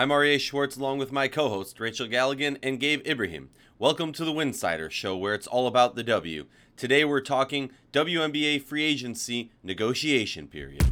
I'm Aryeh Schwartz along with my co host Rachel Galligan and Gabe Ibrahim. Welcome to the Winsidr show where it's all about the W. Today we're talking WNBA free agency negotiation period.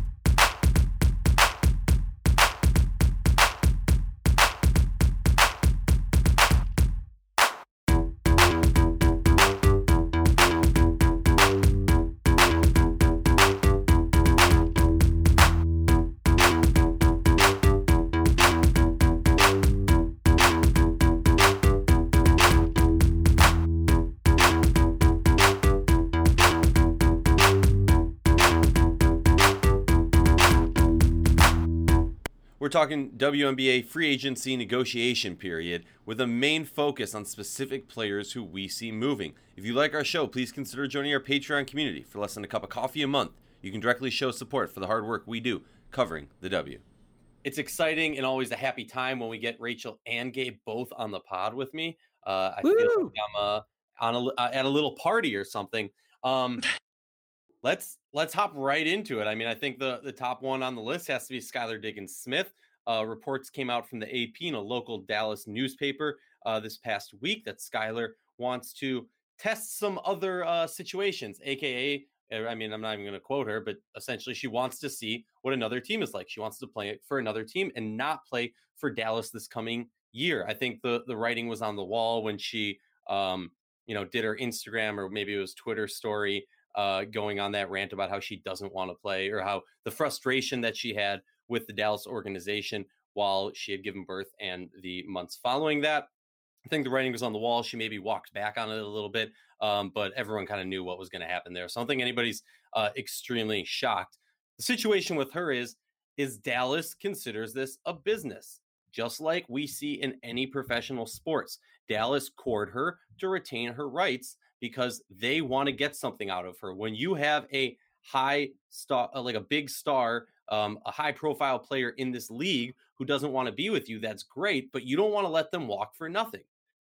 Talking WNBA free agency negotiation period with a main focus on specific players who we see moving. If you like our show, please consider joining our Patreon community. For less than a cup of coffee a month, you can directly show support for the hard work we do covering the W. It's exciting and always a happy time when we get Rachel and Gabe both on the pod with me. Uh, I Woo! feel like I'm uh, on a, uh, at a little party or something. Um, let's let's hop right into it. I mean, I think the the top one on the list has to be Skylar Diggins Smith. Uh, reports came out from the AP in a local Dallas newspaper uh, this past week that Skylar wants to test some other uh, situations, aka. Eh, I mean, I'm not even going to quote her, but essentially, she wants to see what another team is like. She wants to play for another team and not play for Dallas this coming year. I think the the writing was on the wall when she, um, you know, did her Instagram or maybe it was Twitter story uh, going on that rant about how she doesn't want to play or how the frustration that she had with the Dallas organization while she had given birth and the months following that. I think the writing was on the wall. She maybe walked back on it a little bit, um, but everyone kind of knew what was going to happen there. So I don't think anybody's uh, extremely shocked. The situation with her is is Dallas considers this a business, just like we see in any professional sports. Dallas cored her to retain her rights because they want to get something out of her. When you have a high star, uh, like a big star, um, a high profile player in this league who doesn't want to be with you, that's great, but you don't want to let them walk for nothing.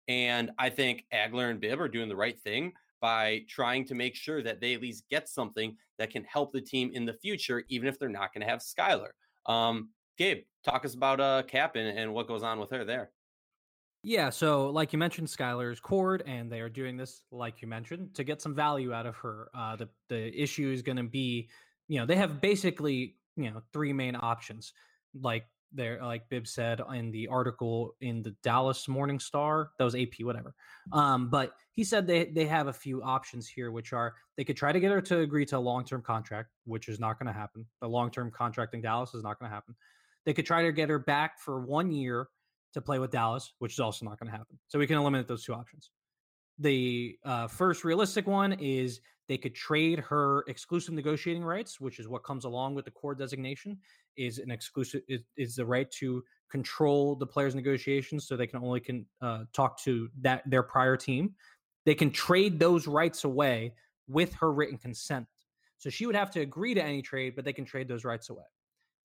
And I think Agler and Bibb are doing the right thing by trying to make sure that they at least get something that can help the team in the future, even if they're not going to have Skylar. Um, Gabe, talk us about uh, Cap and, and what goes on with her there. Yeah, so like you mentioned, Skylar's cored, and they are doing this, like you mentioned, to get some value out of her. Uh, the the issue is going to be, you know, they have basically, you know, three main options. Like they're like Bibb said in the article in the Dallas Morning Star, that was AP, whatever. Um, but he said they they have a few options here, which are they could try to get her to agree to a long term contract, which is not going to happen. The long term contract in Dallas is not going to happen. They could try to get her back for one year to play with Dallas, which is also not going to happen. So we can eliminate those two options. The uh, first realistic one is they could trade her exclusive negotiating rights, which is what comes along with the core designation, is an exclusive is, is the right to control the players' negotiations, so they can only can uh, talk to that their prior team. They can trade those rights away with her written consent. So she would have to agree to any trade, but they can trade those rights away.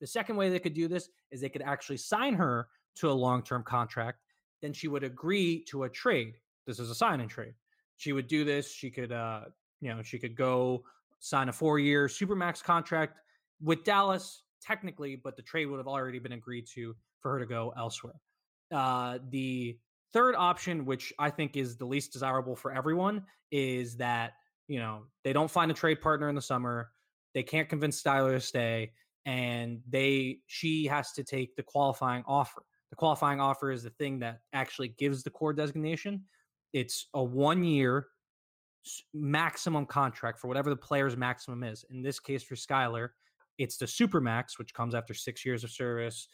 The second way they could do this is they could actually sign her to a long term contract, then she would agree to a trade. This is a sign and trade. She would do this. She could, uh, you know, she could go sign a four year supermax contract with Dallas, technically, but the trade would have already been agreed to for her to go elsewhere. Uh, the third option, which I think is the least desirable for everyone, is that, you know, they don't find a trade partner in the summer. They can't convince Skylar to stay and they she has to take the qualifying offer. The qualifying offer is the thing that actually gives the core designation. It's a one year maximum contract for whatever the player's maximum is. In this case, for Skylar, it's the super max, which comes after six years of service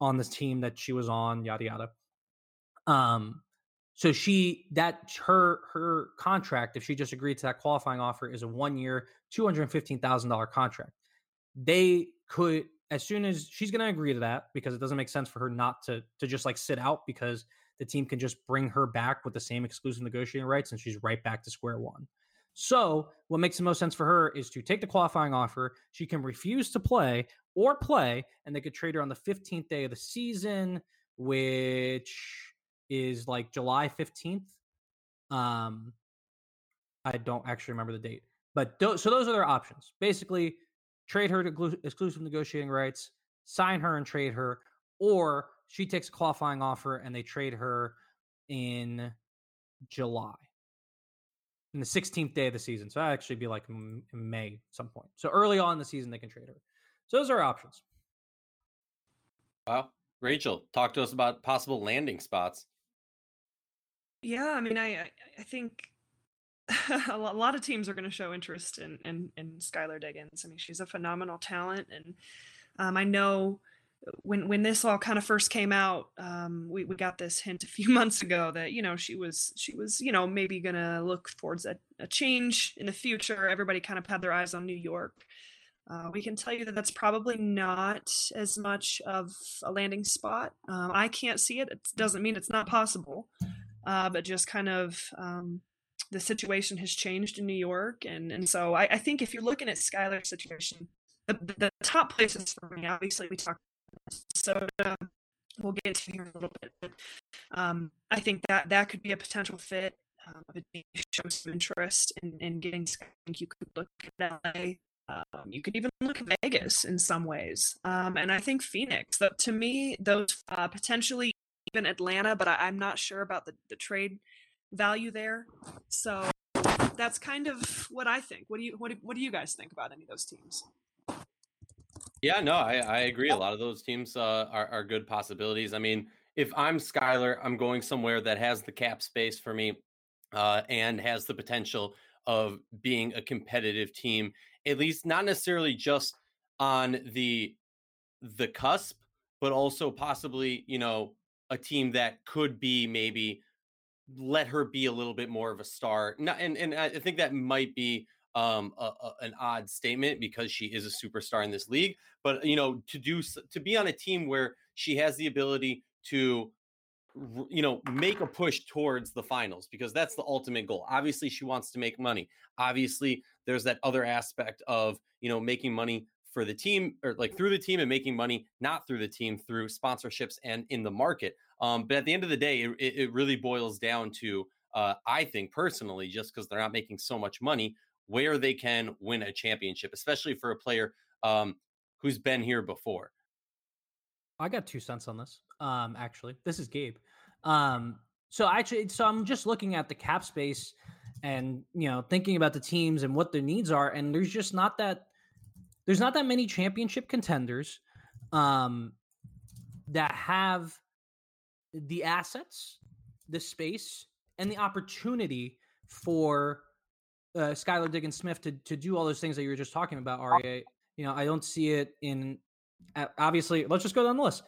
on this team that she was on, yada yada. Um, so she that her her contract, if she just agreed to that qualifying offer, is a one year, two hundred fifteen thousand dollar contract. They could as soon as she's going to agree to that because it doesn't make sense for her not to to just like sit out because the team can just bring her back with the same exclusive negotiating rights and she's right back to square one. So, what makes the most sense for her is to take the qualifying offer. She can refuse to play or play, and they could trade her on the 15th day of the season, which is like July 15th. Um, I don't actually remember the date, but so those are their options. Basically, trade her to exclusive negotiating rights, sign her and trade her, or she takes a qualifying offer and they trade her in July, in the 16th day of the season. So that actually be like in May some point. So early on in the season, they can trade her. So those are options. Wow. Rachel, talk to us about possible landing spots. Yeah, I mean, I I think a lot of teams are going to show interest in in, in Skylar Diggins. I mean, she's a phenomenal talent, and um, I know when when this all kind of first came out, um, we we got this hint a few months ago that you know she was she was you know maybe to look towards a, a change in the future. Everybody kind of had their eyes on New York. Uh, we can tell you that that's probably not as much of a landing spot. Um, I can't see it. It doesn't mean it's not possible, uh, but just kind of um, the situation has changed in New York, and and so I, I think if you're looking at Skylar's situation, the, the top places for me, obviously we talked so we'll get to here in a little bit. But, um, I think that that could be a potential fit. Um, if show some interest in, in getting, I think you could look at LA. Um, you could even look at Vegas in some ways, um, and I think Phoenix. That to me, those uh, potentially even Atlanta, but I, am not sure about the, the trade value there. So that's kind of what I think. What do you what do, what do you guys think about any of those teams? Yeah, no, I, I agree. A lot of those teams uh, are, are good possibilities. I mean, if I'm Skylar, I'm going somewhere that has the cap space for me uh, and has the potential of being a competitive team, at least not necessarily just on the the cusp, but also possibly, you know, a team that could be maybe let her be a little bit more of a star. Not, and and I think that might be um, a, a, an odd statement because she is a superstar in this league. But you know, to do to be on a team where she has the ability to you know make a push towards the finals because that's the ultimate goal obviously she wants to make money obviously there's that other aspect of you know making money for the team or like through the team and making money not through the team through sponsorships and in the market um, but at the end of the day it, it really boils down to uh, i think personally just because they're not making so much money where they can win a championship, especially for a player um, who's been here before. I got two cents on this. Um, actually, this is Gabe. Um, so actually, so I'm just looking at the cap space and you know thinking about the teams and what their needs are, and there's just not that there's not that many championship contenders um, that have the assets, the space, and the opportunity for uh, Skylar Diggins Smith to to do all those things that you were just talking about, Aryeh. You know, I don't see it in. Obviously, let's just go down the list.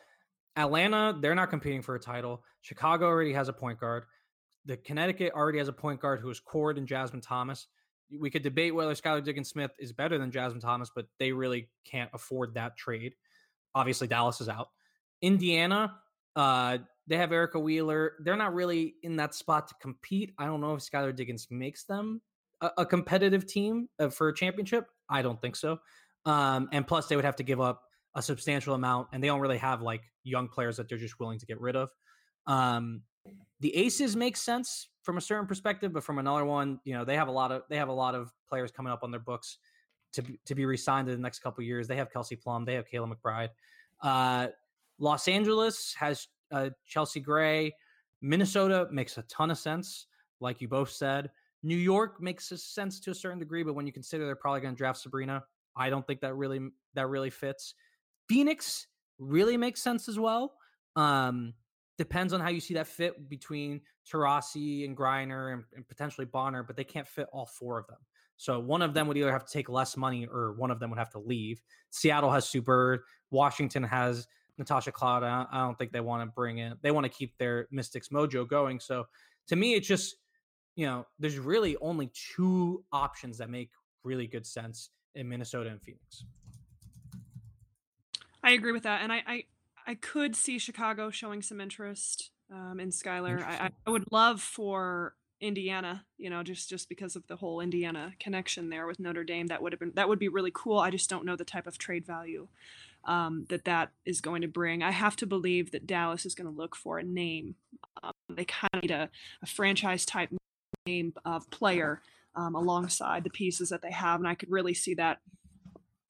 Atlanta, they're not competing for a title. Chicago already has a point guard. The Connecticut already has a point guard who is Cord and Jasmine Thomas. We could debate whether Skylar Diggins Smith is better than Jasmine Thomas, but they really can't afford that trade. Obviously, Dallas is out. Indiana, uh, they have Erica Wheeler. They're not really in that spot to compete. I don't know if Skylar Diggins makes them a, competitive team uh, for a championship? I don't think so. Um, and plus, they would have to give up a substantial amount, and they don't really have like young players that they're just willing to get rid of. Um, the Aces make sense from a certain perspective, but from another one, you know, they have a lot of they have a lot of players coming up on their books to to be re-signed in the next couple years. They have Kelsey Plum, they have Kayla McBride. Uh, Los Angeles has uh, Chelsea Gray. Minnesota makes a ton of sense, like you both said. New York makes sense to a certain degree, but when you consider they're probably going to draft Sabrina, I don't think that really that really fits. Phoenix really makes sense as well. Um, depends on how you see that fit between Taurasi and Griner and, and, potentially Bonner, but they can't fit all four of them. So one of them would either have to take less money or one of them would have to leave. Seattle has Super. Washington has Natasha Cloud. I don't think they want to bring in. They want to keep their Mystics mojo going. So to me, it's just you know, there's really only two options that make really good sense in Minnesota and Phoenix. I agree with that, and I I, I could see Chicago showing some interest um, in Skylar. I, I would love for Indiana, you know, just just because of the whole Indiana connection there with Notre Dame. That would have been that would be really cool. I just don't know the type of trade value um, that that is going to bring. I have to believe that Dallas is going to look for a name. Um, they kind of need a, a franchise type of player um, alongside the pieces that they have, and I could really see that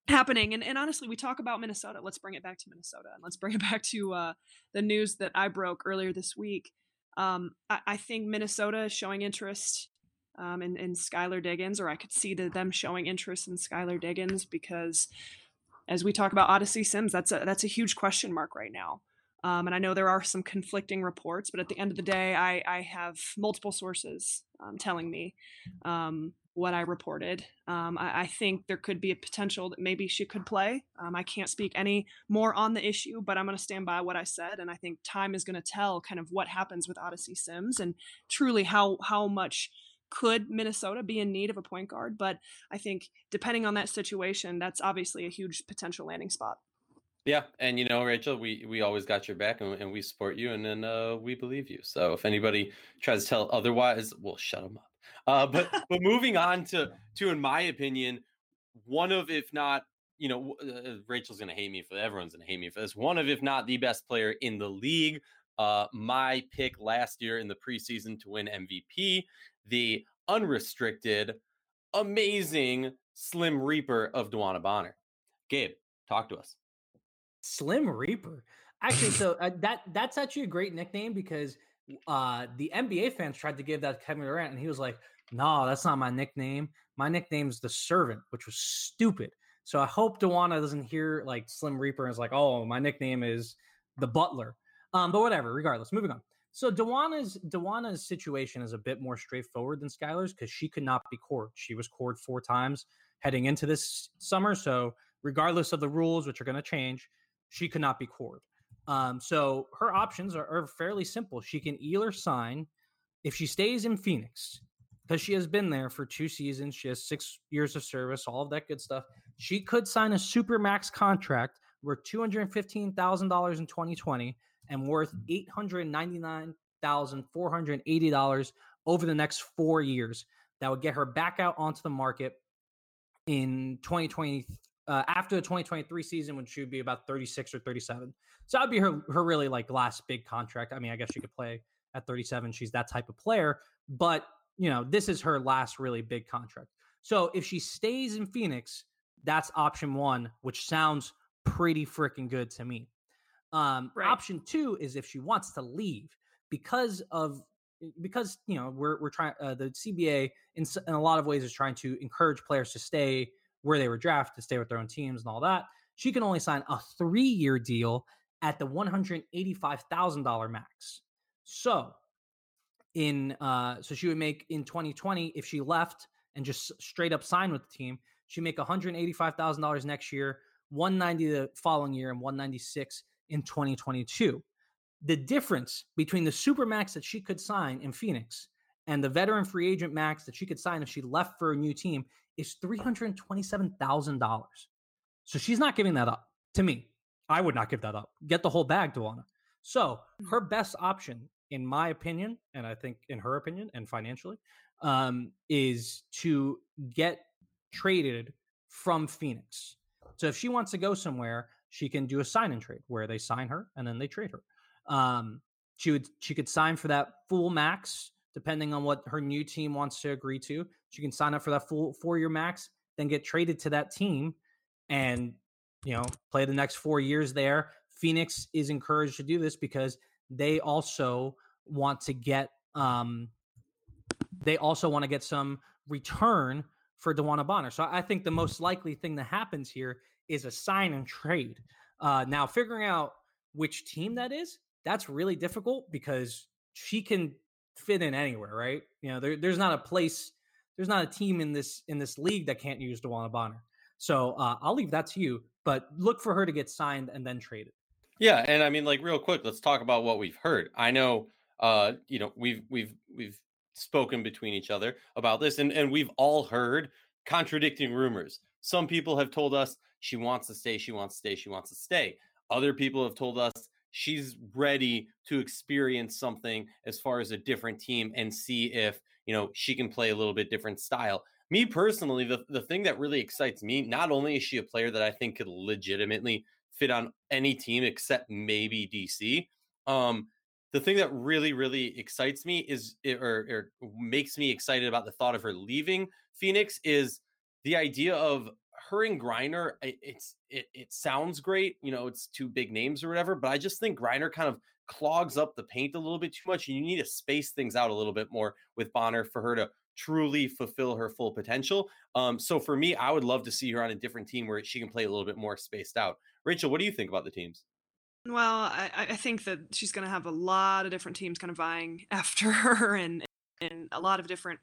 happening. And, and honestly, we talk about Minnesota. Let's bring it back to Minnesota and let's bring it back to uh, the news that I broke earlier this week. Um, I, I, think Minnesota is showing interest um, in, in Skylar Diggins, or I could see the, them showing interest in Skylar Diggins because, as we talk about Odyssey Sims, that's a that's a huge question mark right now. Um, and I know there are some conflicting reports, but at the end of the day, I, I have multiple sources um, telling me um, what I reported. Um, I, I, think there could be a potential that maybe she could play. Um, I can't speak any more on the issue, but I'm going to stand by what I said, and I think time is going to tell kind of what happens with Odyssey Sims and truly how how much could Minnesota be in need of a point guard. But I think depending on that situation, that's obviously a huge potential landing spot. Yeah, and you know, Rachel, we we always got your back, and, and we support you, and then uh, we believe you. So if anybody tries to tell otherwise, we'll shut them up. Uh, but but moving on to to, in my opinion, one of if not, you know, uh, uh, Rachel's gonna hate me for everyone's gonna hate me for this. One of if not the best player in the league. Uh, my pick last year in the preseason to win MVP, the unrestricted, amazing Slim Reaper of DeWanna Bonner. Gabe, talk to us. Slim Reaper. Actually, so uh, that that's actually a great nickname because uh, the NBA fans tried to give that to Kevin Durant, and he was like, "No, that's not my nickname. My nickname's the Servant," which was stupid. So I hope DeWanna doesn't hear like Slim Reaper and is like, "Oh, my nickname is the Butler." Um, but whatever. Regardless, moving on. So DeWanna's DeWanna's situation is a bit more straightforward than Skylar's because she could not be cored. She was cored four times heading into this summer. So regardless of the rules, which are going to change, she could not be cored. Um, so her options are, are, fairly simple. She can either sign if she stays in Phoenix because she has been there for two seasons. She has six years of service, all of that good stuff. She could sign a super max contract worth two hundred fifteen thousand dollars in twenty twenty and worth eight hundred ninety nine thousand four hundred eighty dollars over the next four years. That would get her back out onto the market in 2020 uh, after the 2023 season when she would be about 36 or 37. So that'd be her her really like last big contract. I mean, I guess she could play at 37. She's that type of player, but you know, this is her last really big contract. So if she stays in Phoenix, that's option one, which sounds pretty freaking good to me. Um, right. Option two is if she wants to leave because of because you know we're we're trying uh, the CBA in, in a lot of ways is trying to encourage players to stay where they were drafted to stay with their own teams and all that. She can only sign a three year deal at the $185,000 max. So, in uh, so she would make in 2020 if she left and just straight up signed with the team, she'd make $185,000 next year, 190 the following year, and 196 in 2022. The difference between the super max that she could sign in Phoenix and the veteran free agent max that she could sign if she left for a new team is $327,000. So she's not giving that up to me. I would not give that up. Get the whole bag, DeWanna. So mm. her best option, in my opinion, and I think in her opinion and financially, um, is to get traded from Phoenix. So if she wants to go somewhere, she can do a sign and trade where they sign her and then they trade her. Um, she would she could sign for that full max depending on what her new team wants to agree to. She can sign up for that full four year max, then get traded to that team and, you know, play the next four years there. Phoenix is encouraged to do this because they also want to get, um, they also want to get some return for DeWanna Bonner. So I think the most likely thing that happens here is a sign and trade. Uh, now, figuring out which team that is, that's really difficult because she can fit in anywhere, right? You know, there, there's not a place, there's not a team in this in this league that can't use DeWanna Bonner. So uh, I'll leave that to you, but look for her to get signed and then traded. Yeah, and I mean, like, real quick, let's talk about what we've heard. I know, uh, you know, we've we've we've spoken between each other about this, and and we've all heard contradicting rumors. Some people have told us she wants to stay, she wants to stay, she wants to stay. Other people have told us she's ready to experience something as far as a different team and see if you know she can play a little bit different style. Me personally the, the thing that really excites me not only is she a player that i think could legitimately fit on any team except maybe dc um the thing that really really excites me is eh, or, or makes me excited about the thought of her leaving phoenix is the idea of her and Griner, it's it, it sounds great, you know, it's two big names or whatever, but I just think Griner kind of clogs up the paint a little bit too much, and you need to space things out a little bit more with Bonner for her to truly fulfill her full potential. Um, so for me, I would love to see her on a different team where she can play a little bit more spaced out. Rachel, what do you think about the teams? Well, I, I think that she's going to have a lot of different teams kind of vying after her, and and a lot of different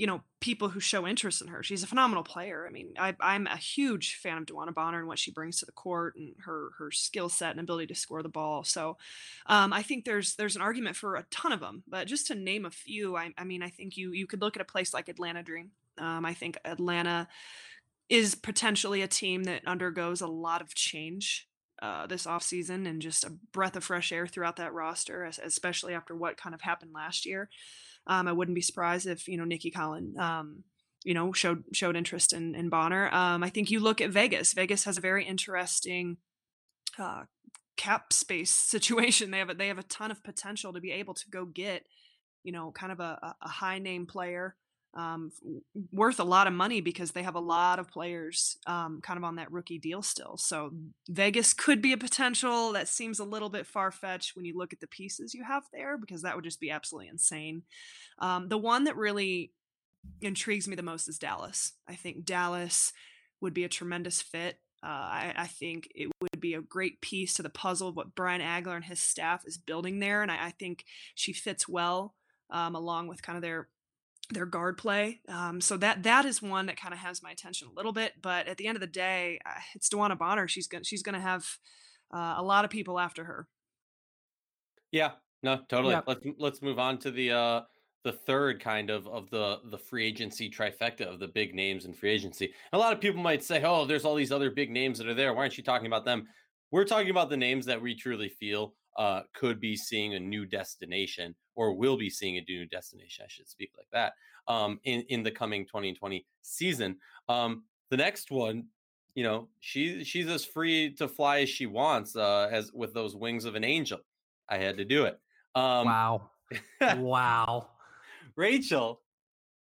you know people who show interest in her. She's a phenomenal player. I mean, I, I'm a huge fan of DeWanna Bonner and what she brings to the court and her her skill set and ability to score the ball. So, um, I think there's there's an argument for a ton of them. But just to name a few, I, I mean, I think you you could look at a place like Atlanta Dream. Um, I think Atlanta is potentially a team that undergoes a lot of change uh, this offseason and just a breath of fresh air throughout that roster, especially after what kind of happened last year. Um, I wouldn't be surprised if you know Nicki Collen, um, you know, showed showed interest in in Bonner. Um, I think you look at Vegas. Vegas has a very interesting uh, cap space situation. They have a, they have a ton of potential to be able to go get, you know, kind of a, a high name player um, worth a lot of money because they have a lot of players um, kind of on that rookie deal still. So Vegas could be a potential. That seems a little bit far fetched when you look at the pieces you have there because that would just be absolutely insane. Um, the one that really intrigues me the most is Dallas. I think Dallas would be a tremendous fit. Uh, I, I, think it would be a great piece to the puzzle of what Brian Agler and his staff is building there, and I, I think she fits well um, along with kind of their their guard play. Um, so that that is one that kind of has my attention a little bit. But at the end of the day, uh, it's DeWanna Bonner. She's gonna she's gonna have uh, a lot of people after her. Yeah, no, totally. Yeah. Let's let's move on to the uh, the third kind of of the the free agency trifecta of the big names in free agency. A lot of people might say, "Oh, there's all these other big names that are there. Why aren't you talking about them?" We're talking about the names that we truly feel uh, could be seeing a new destination or will be seeing a new destination. I should speak like that um, in in the coming 2020 season. Um, the next one, you know, she she's as free to fly as she wants, uh, as with those wings of an angel. I had to do it. Um, wow, wow. Rachel,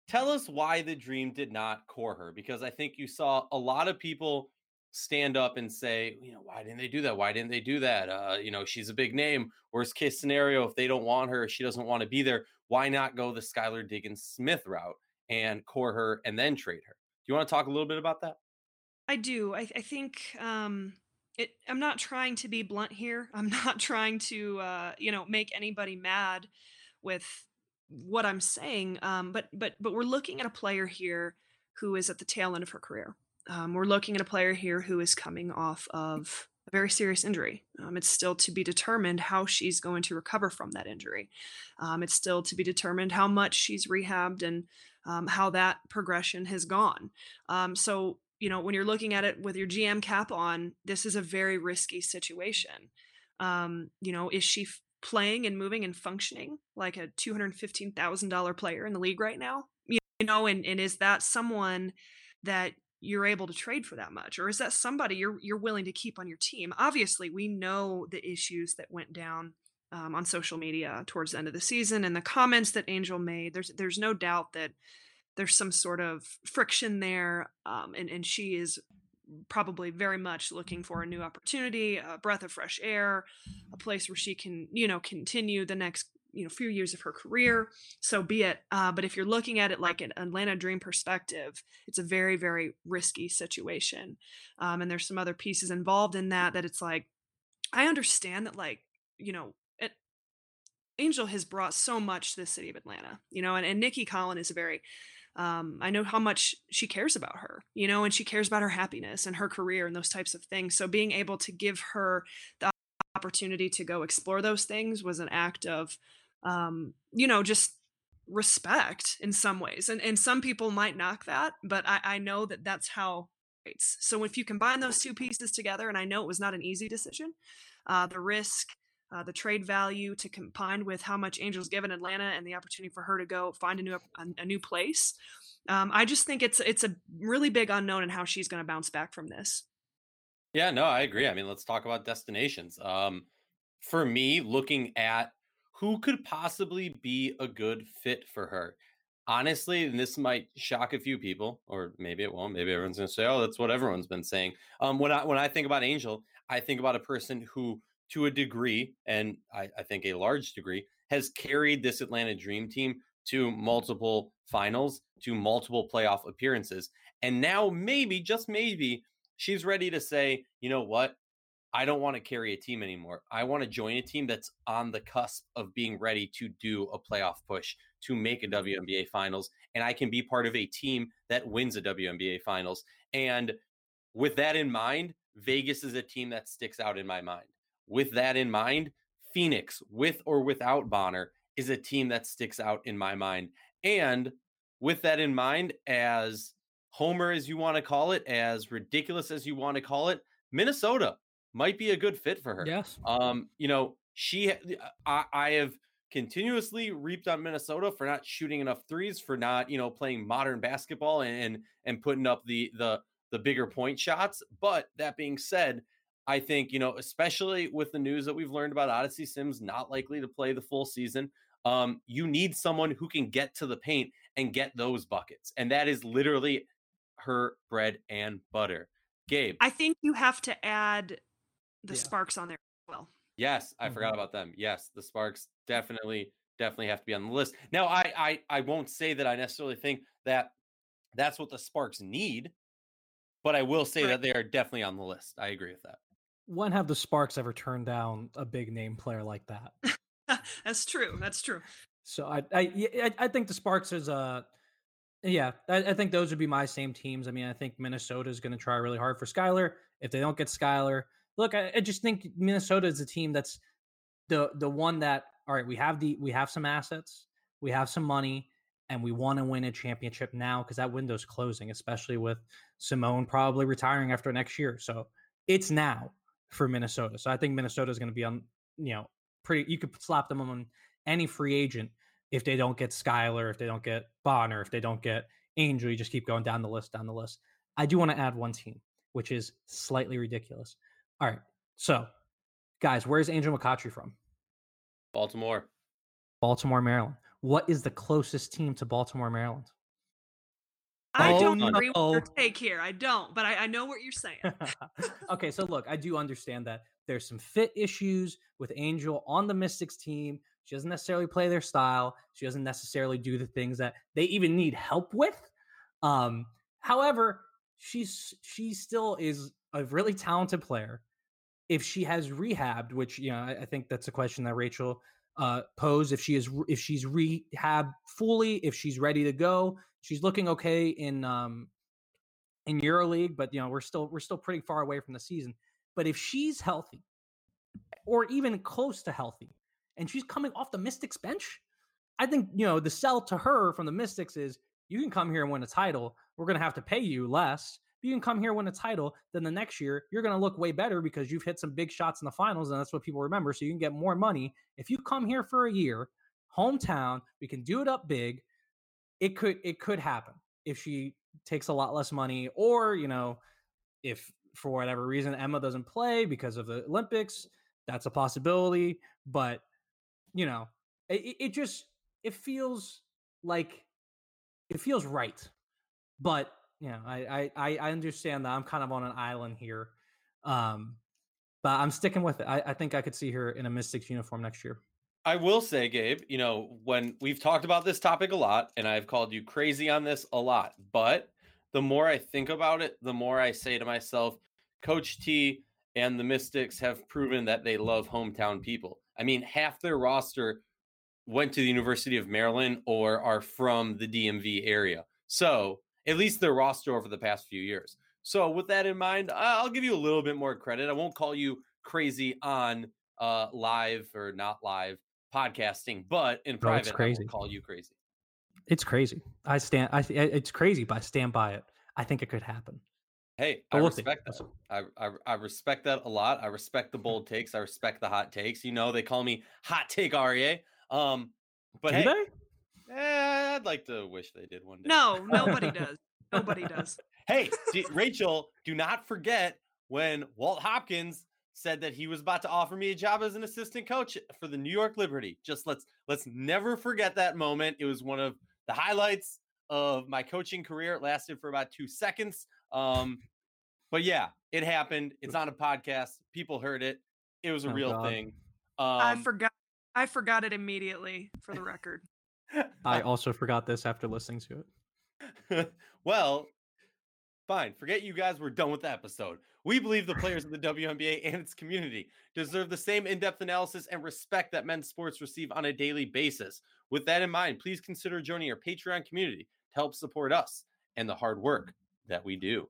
tell us why the dream did not core her because I think you saw a lot of people stand up and say, you know, why didn't they do that? Why didn't they do that? Uh, you know, she's a big name. Worst case scenario, if they don't want her, she doesn't want to be there. Why not go the Skylar Diggins Smith route and core her and then trade her? Do you want to talk a little bit about that? I do. I, I think um, it. I'm not trying to be blunt here. I'm not trying to, uh, you know, make anybody mad with what I'm saying. Um, but but but we're looking at a player here who is at the tail end of her career. Um, we're looking at a player here who is coming off of a very serious injury. Um, it's still to be determined how she's going to recover from that injury. Um, it's still to be determined how much she's rehabbed and um, how that progression has gone. Um, so, you know, when you're looking at it with your GM cap on, this is a very risky situation. Um, you know, is she f- playing and moving and functioning like a $215,000 player in the league right now? You know, and, and is that someone that you're able to trade for that much or is that somebody you're you're willing to keep on your team? Obviously we know the issues that went down um, on social media towards the end of the season and the comments that angel made. There's there's no doubt that there's some sort of friction there um, and and she is probably very much looking for a new opportunity a breath of fresh air a place where she can you know continue the next you know few years of her career so be it uh, but if you're looking at it like an atlanta dream perspective it's a very very risky situation um, and there's some other pieces involved in that that it's like i understand that like you know it, angel has brought so much to the city of atlanta you know and, and nicki collen is a very um, I know how much she cares about her, you know, and she cares about her happiness and her career and those types of things. So being able to give her the opportunity to go explore those things was an act of um, you know, just respect in some ways. And and some people might knock that, but I, I know that that's how it's. So if you combine those two pieces together, and I know it was not an easy decision, uh, the risk, uh, the trade value to combine with how much Angels given Atlanta and the opportunity for her to go find a new a, a new place. Um, I just think it's it's a really big unknown in how she's going to bounce back from this. Yeah, no, I agree. I mean, let's talk about destinations. Um, for me, looking at who could possibly be a good fit for her? honestly, and this might shock a few people, or maybe it won't. Maybe everyone's going to say, "Oh, that's what everyone's been saying." Um, when I when I think about Angel, I think about a person who, to a degree, and I, I think a large degree, has carried this Atlanta Dream team to multiple finals, to multiple playoff appearances, and now maybe, just maybe, she's ready to say, "You know what? I don't want to carry a team anymore. I want to join a team that's on the cusp of being ready to do a playoff push to make a WNBA finals. And I can be part of a team that wins a WNBA finals. And with that in mind, Vegas is a team that sticks out in my mind. With that in mind, Phoenix, with or without Bonner, is a team that sticks out in my mind. And with that in mind, as Homer as you want to call it, as ridiculous as you want to call it, Minnesota might be a good fit for her. Yes. Um, you know, she I, I have continuously reaped on Minnesota for not shooting enough threes, for not, you know, playing modern basketball and and, and putting up the the the bigger point shots. But that being said, I think, you know, especially with the news that we've learned about Odyssey Sims not likely to play the full season, um, you need someone who can get to the paint and get those buckets. And that is literally her bread and butter. Gabe. I think you have to add the yeah. Sparks on there as well. Yes, I mm-hmm. forgot about them. Yes, the Sparks definitely definitely have to be on the list. Now, I I I won't say that I necessarily think that that's what the Sparks need, but I will say right. that they are definitely on the list. I agree with that. When have the Sparks ever turned down a big name player like that? that's true. That's true. So I I I think the Sparks is a uh, yeah, I, I, think those would be my same teams. I mean, I think Minnesota is going to try really hard for Skylar. If they don't get Skylar, look, I, I just think Minnesota is a team that's the the one that all right, we have the we have some assets, we have some money, and we want to win a championship now because that window's closing, especially with Simone probably retiring after next year. So it's now for Minnesota. So I think Minnesota is going to be on, you know, pretty. You could slap them on any free agent if they don't get Skylar, if they don't get Bonner, if they don't get Angel. You just keep going down the list, down the list. I do want to add one team, which is slightly ridiculous. All right. So, guys, where's Angel McCoughtry from? Baltimore. Baltimore, Maryland. What is the closest team to Baltimore, Maryland? I oh, don't agree no. with your take here. I don't, but I, I know what you're saying. okay, so look, I do understand that there's some fit issues with Angel on the Mystics team. She doesn't necessarily play their style. She doesn't necessarily do the things that they even need help with. Um, however, she's she still is a really talented player if she has rehabbed, which you know, I, I think that's a question that Rachel uh, posed. If she is, if she's rehab fully, if she's ready to go, she's looking okay in um, in EuroLeague, but you know, we're still we're still pretty far away from the season. But if she's healthy, or even close to healthy, and she's coming off the Mystics bench, I think you know the sell to her from the Mystics is you can come here and win a title. We're going to have to pay you less you can come here win a title, then the next year you're going to look way better because you've hit some big shots in the finals, and that's what people remember. So you can get more money if you come here for a year, hometown. We can do it up big. It could it could happen if she takes a lot less money, or you know, if for whatever reason Emma doesn't play because of the Olympics, that's a possibility. But you know, it, it just it feels like it feels right, but yeah, I, I I understand that I'm kind of on an island here, um, but I'm sticking with it. I, I think I could see her in a Mystics uniform next year. I will say, Gabe, you know, when we've talked about this topic a lot, and I've called you crazy on this a lot, but the more I think about it, the more I say to myself, Coach T and the Mystics have proven that they love hometown people. I mean, half their roster went to the University of Maryland or are from the DMV area. So at least their roster over the past few years. So with that in mind, I'll give you a little bit more credit. I won't call you crazy on uh, live or not live podcasting, but in private, crazy. I will call you crazy. It's crazy. I stand. I. It's crazy, but I stand by it. I think it could happen. Hey, I respect that. I, I, I respect that a lot. I respect the bold takes. I respect the hot takes. You know, they call me hot take Aryeh. Um, but Do hey, they? Eh, I'd like to wish they did one day. No, nobody does. Nobody does. hey, Rachel, do not forget when Walt Hopkins said that he was about to offer me a job as an assistant coach for the New York Liberty. Just let's let's never forget that moment. It was one of the highlights of my coaching career It lasted for about two seconds. Um, but yeah, it happened. It's on a podcast. People heard it. It was a Oh, real God. thing. I Um, forgot. I forgot it immediately. For the record. I also forgot this after listening to it. well, fine. Forget you guys. We're done with the episode. We believe the players of the WNBA and its community deserve the same in depth analysis and respect that men's sports receive on a daily basis. With that in mind, please consider joining our Patreon community to help support us and the hard work that we do.